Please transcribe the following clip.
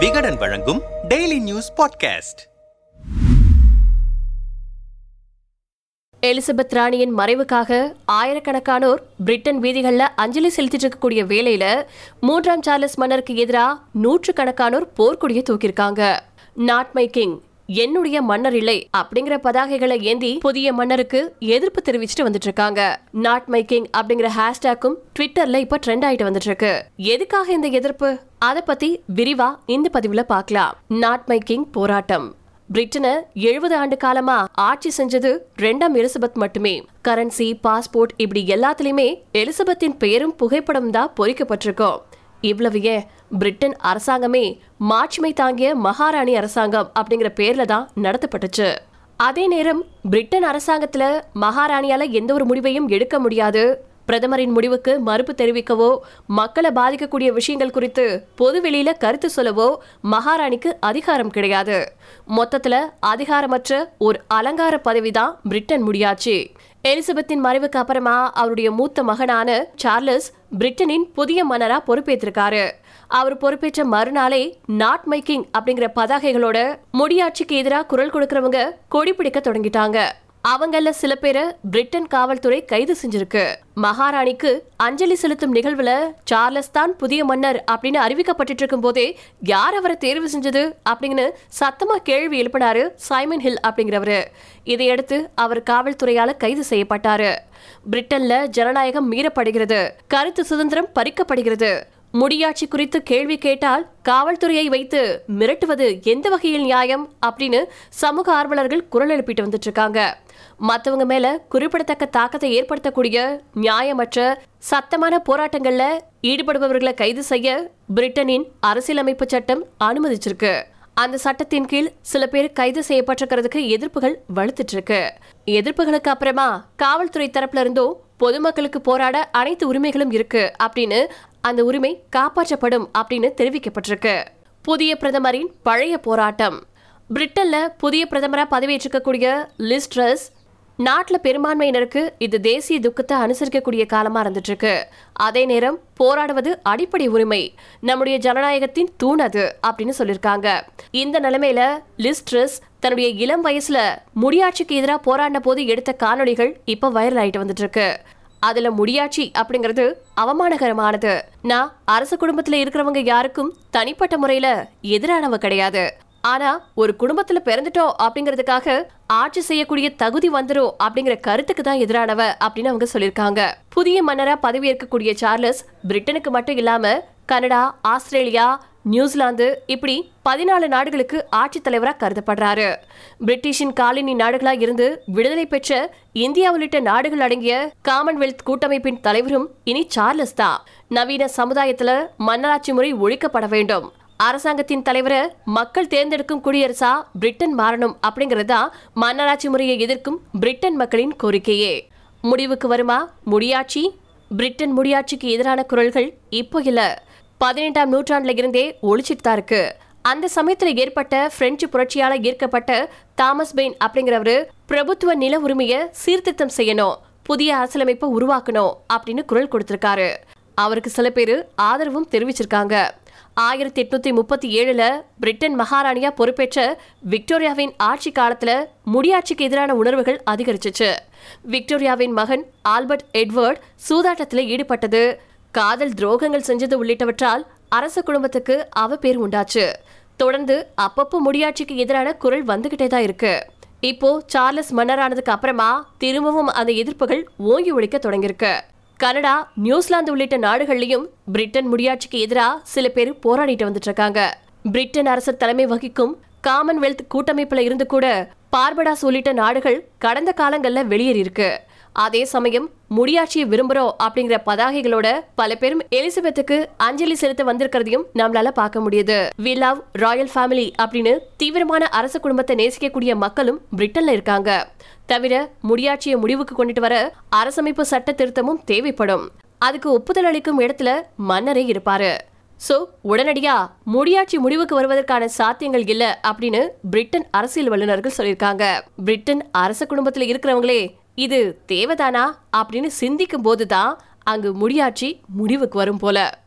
விகடன் வழங்கும் daily news podcast Elizabeth ராணியின் மறைவுக்காக ஆயிரக்கணக்கானோர் பிரிட்டன் வீதிகளில் அஞ்சலி செலுத்திட்டு இருக்கக்கூடிய வேலையில மூன்றாம் சார்லஸ் மன்னருக்கு எதிராக நூற்றுக்கணக்கானோர் போர்க்கொடியை தூக்கியிருக்காங்க. நாட் மை கிங் என்னுடைய மன்னர் இல்லை அப்படிங்கிற பதாகைகளை ஏந்தி புதிய மன்னருக்கு எதிர்ப்பு தெரிவிச்சுட்டு வந்துட்டு இருக்காங்க நாட் மை கிங் அப்படிங்கிற ஹேஷ்டேக்கும் ட்விட்டர்ல இப்ப ட்ரெண்ட் ஆயிட்டு வந்துட்டு இருக்கு எதுக்காக இந்த எதிர்ப்பு? அதை பத்தி விரிவா இந்த பதிவுல பார்க்கலாம். நாட் மை கிங் போராட்டம். பிரிட்டனை எழுபது ஆண்டு காலமா ஆட்சி செஞ்சது ரெண்டாம் எலிசபெத் மட்டுமே. கரன்சி பாஸ்போர்ட் இப்படி எல்லாத்துலயுமே எலிசபெத்தின் பெயரும் புகைப்படம் தான் பொறிக்கப்பட்டிருக்கோம். இவ்வளவையே பிரிட்டன் அரசாங்கமே மாட்சிமை தாங்கிய மகாராணி அரசாங்கம் அப்படிங்கிற பேர்ல தான் நடத்தப்பட்டுச்சு. அதே நேரம் பிரிட்டன் அரசாங்கத்துல மகாராணியால எந்த ஒரு முடிவையும் எடுக்க முடியாது. பிரதமரின் முடிவுக்கு மறுப்பு தெரிவிக்கவோ மக்களை பாதிக்கக்கூடிய விஷயங்கள் குறித்து பொதுவெளியில கருத்து சொல்லவோ மகாராணிக்கு அதிகாரம் கிடையாது. மொத்தத்துல அதிகாரமற்ற ஒரு அலங்கார பதவி தான் பிரிட்டன் முடியாச்சு. எலிசபெத்தின் மறைவுக்கு அப்புறமா அவருடைய மூத்த மகனான சார்லஸ் பிரிட்டனின் புதிய மன்னரா பொறுப்பேற்றிருக்காரு. அவர் பொறுப்பேற்ற மறுநாளே நாட் மைக்கிங் அப்படிங்கிற பதாகைகளோட முடியாட்சிக்கு எதிராக குரல் கொடுக்கறவங்க கொடி பிடிக்க தொடங்கிட்டாங்க. அவங்கள சில பேரை பிரிட்டன் காவல்துறை கைது செஞ்சிருக்கு. மகாராணிக்கு அஞ்சலி செலுத்தும் நிகழ்வுல சார்லஸ் தான் புதிய மன்னர் அப்படின்னு அறிவிக்கப்பட்டு இருக்கும் போதே யார் அவரை தேர்வு செஞ்சது அப்படின்னு சத்தமா கேள்வி எழுப்பினாரு சைமன் ஹில் அப்படிங்கிறவரு. இதையடுத்து அவர் காவல்துறையால கைது செய்யப்பட்டாரு. பிரிட்டன்ல ஜனநாயகம் மீறப்படுகிறது. கருத்து சுதந்திரம் பறிக்கப்படுகிறது. முடியாட்சி குறித்து கேள்வி கேட்டால் காவல்துறையை வைத்து மிரட்டுவது எந்த வகையில் நியாயம் அப்படின்னு சமூக ஆர்வலர்கள் குரல் எழுப்பிட்டு வந்துட்டு இருக்காங்க மத்தவங்க மேல குறிப்பிடத்தக்க தாக்கத்தை ஏற்படுத்தக்கூடிய நியாயமற்ற சத்தமான போராட்டங்கள்ல ஈடுபடுபவர்களை கைது செய்ய பிரிட்டனின் அரசியலமைப்பு சட்டம் அனுமதிச்சிருக்கு. அந்த சட்டத்தின் கீழ் சில பேர் கைது செய்யப்பட்டிருக்கிறதுக்கு எதிர்ப்புகள் வலுத்துட்டு இருக்கு எதிர்ப்புகளுக்கு அப்புறமா காவல்துறை தரப்புல இருந்தும் பொதுமக்களுக்கு போராட அனைத்து உரிமைகளும் இருக்கு அப்படின்னு அந்த உரிமை காப்பாற்றப்படும் அப்படின்னு தெரிவிக்கப்பட்டிருக்கு. புதிய பிரதமரின் பழைய போராட்டம். பிரிட்டன்ல புதிய பிரதமராக பதவியேற்றிருக்கக்கூடிய லிஸ்ட்ரஸ் நாட்டில் பெரும்பான்மையினருக்கு இது தேசிய துக்கத்தை அனுசரிக்கக்கூடிய காலமாக இருந்துட்டு இருக்கு அதே நேரம் போராடுவது அடிப்படை உரிமை. நம்முடைய ஜனநாயகத்தின் தூண் அது அப்படின்னு சொல்லியிருக்காங்க. இந்த நிலைமையில லிஸ்ட்ரஸ் தன்னுடைய இளம் வயசுல முடியாட்சிக்கு எதிராக போராடின போது எடுத்த காணொளிகள் இப்ப வைரல் ஆயிட்டு வந்துட்டு இருக்கு அதுல முடியாட்சி அப்படிங்கிறது அவமானகரமானது. நான் அரச குடும்பத்துல இருக்கிறவங்க யாருக்கும் தனிப்பட்ட முறையில எதிரானவ கிடையாது. ஆனா ஒரு குடும்பத்துல பிறந்துட்டோம் அப்படிங்கறதுக்காக ஆட்சி செய்யக்கூடிய தகுதி வந்துடும் அப்படிங்கிற கருத்துக்கு தான் எதிரானவ அப்படின்னு அவங்க சொல்லியிருக்காங்க. புதிய மன்னரா பதவியேற்கக்கூடிய சார்லஸ் பிரிட்டனுக்கு மட்டும் இல்லாம கனடா ஆஸ்திரேலியா நியூசிலாந்து இப்படி பதினாலு நாடுகளுக்கு ஆட்சித் தலைவராக கருதப்படுறாரு. பிரிட்டிஷின் காலனி நாடுகளாக இருந்து விடுதலை பெற்ற இந்தியா உள்ளிட்ட நாடுகள் அடங்கிய காமன்வெல்த் கூட்டமைப்பின் தலைவரும் இனி சார்லஸ் தான் நவீன சமுதாயத்துல மன்னராட்சி முறை ஒழிக்கப்பட வேண்டும். அரசாங்கத்தின் தலைவரை மக்கள் தேர்ந்தெடுக்கும் குடியரசா பிரிட்டன் மாறணும் அப்படிங்கறதா மன்னராட்சி முறையை எதிர்க்கும் பிரிட்டன் மக்களின் கோரிக்கையே. முடிவுக்கு வருமா? முடியாட்சி? பிரிட்டன் முடியாட்சிக்கு எதிரான குரல்கள் இப்போ இல்லை. பதினெட்டாம் நூற்றாண்டுல இருந்தே ஒழிச்சிட்டு தான் இருக்கு அந்த சமயத்தில் ஏற்பட்ட பிரெஞ்சு புரட்சியால ஈர்க்கப்பட்ட தாமஸ் பெயின் அப்படிங்கிறவரு பிரபுத்துவ நில உரிமையை சீர்திருத்தம் செய்யணும் புதிய அரசியலமைப்பை உருவாக்கணும் அப்படின்னு குரல் கொடுத்திருக்காரு. அவருக்கு சில பேர் ஆதரவும் தெரிவிச்சிருக்காங்க. ஆயிரத்தி எட்நூத்தி முப்பத்தி ஏழுல பிரிட்டன் மகாராணியா பொறுப்பேற்ற விக்டோரியாவின் ஆட்சி காலத்துல முடியாட்சிக்கு எதிரான உணர்வுகள் அதிகரிச்சிச்சு. விக்டோரியாவின் மகன் ஆல்பர்ட் எட்வர்ட் சூதாட்டத்தில் ஈடுபட்டது. காதல் துரோகங்கள் செஞ்சது உள்ளிட்டவற்றால் அரச குடும்பத்துக்கு அவ பேர் உண்டாச்சு. தொடர்ந்து அப்பப்போ முடியாட்சிக்கு எதிரான குரல் வந்துகிட்டே தான் இருக்கு. இப்போ சார்லஸ் மன்னரானதுக்கு அப்புறமா திரும்பவும் அந்த எதிர்ப்புகள் ஓங்கி ஒழிக்க தொடங்கியிருக்கு. கனடா நியூசிலாந்து உள்ளிட்ட நாடுகள்லயும் பிரிட்டன் முடியாட்சிக்கு எதிராக சில பேர் போராடிட்டு வந்துட்டு இருக்காங்க பிரிட்டன் அரசர் தலைமை வகிக்கும் காமன்வெல்த் கூட்டமைப்புல இருந்து கூட பார்படாஸ் உள்ளிட்ட நாடுகள் கடந்த காலங்கள்ல வெளியேறியிருக்கு. அதே சமயம் முடியாட்சியை விரும்புறோம் அப்படிங்கிற பதாகைகளோட பல பேரும் எலிசபெத்துக்கு அஞ்சலி செலுத்த வந்திருக்கிறதையும் நம்மளால பார்க்க முடியுது. வி லவ் ராயல் ஃபேமிலி அப்படின்னு தீவிரமான அரச குடும்பத்தை நேசிக்கக்கூடிய மக்களும் பிரிட்டன்ல இருக்காங்க. தவிர முடியாட்சியை முடிவுக்கு கொண்டுட்டு வர அரசமைப்பு சட்ட திருத்தமும் தேவைப்படும். அதுக்கு ஒப்புதல் அளிக்கும் இடத்துல மன்னரே இருப்பாரு. சோ உடனடியா முடியாட்சி முடிவுக்கு வருவதற்கான சாத்தியங்கள் இல்ல அப்படின்னு பிரிட்டன் அரசியல் வல்லுநர்கள் சொல்லியிருக்காங்க. பிரிட்டன் அரச குடும்பத்துல இருக்கிறவங்களே இது தேவைதானா? அப்படின்னு சிந்திக்கும் போதுதான் அங்கு முடியாட்சி முடிவுக்கு வரும் போல.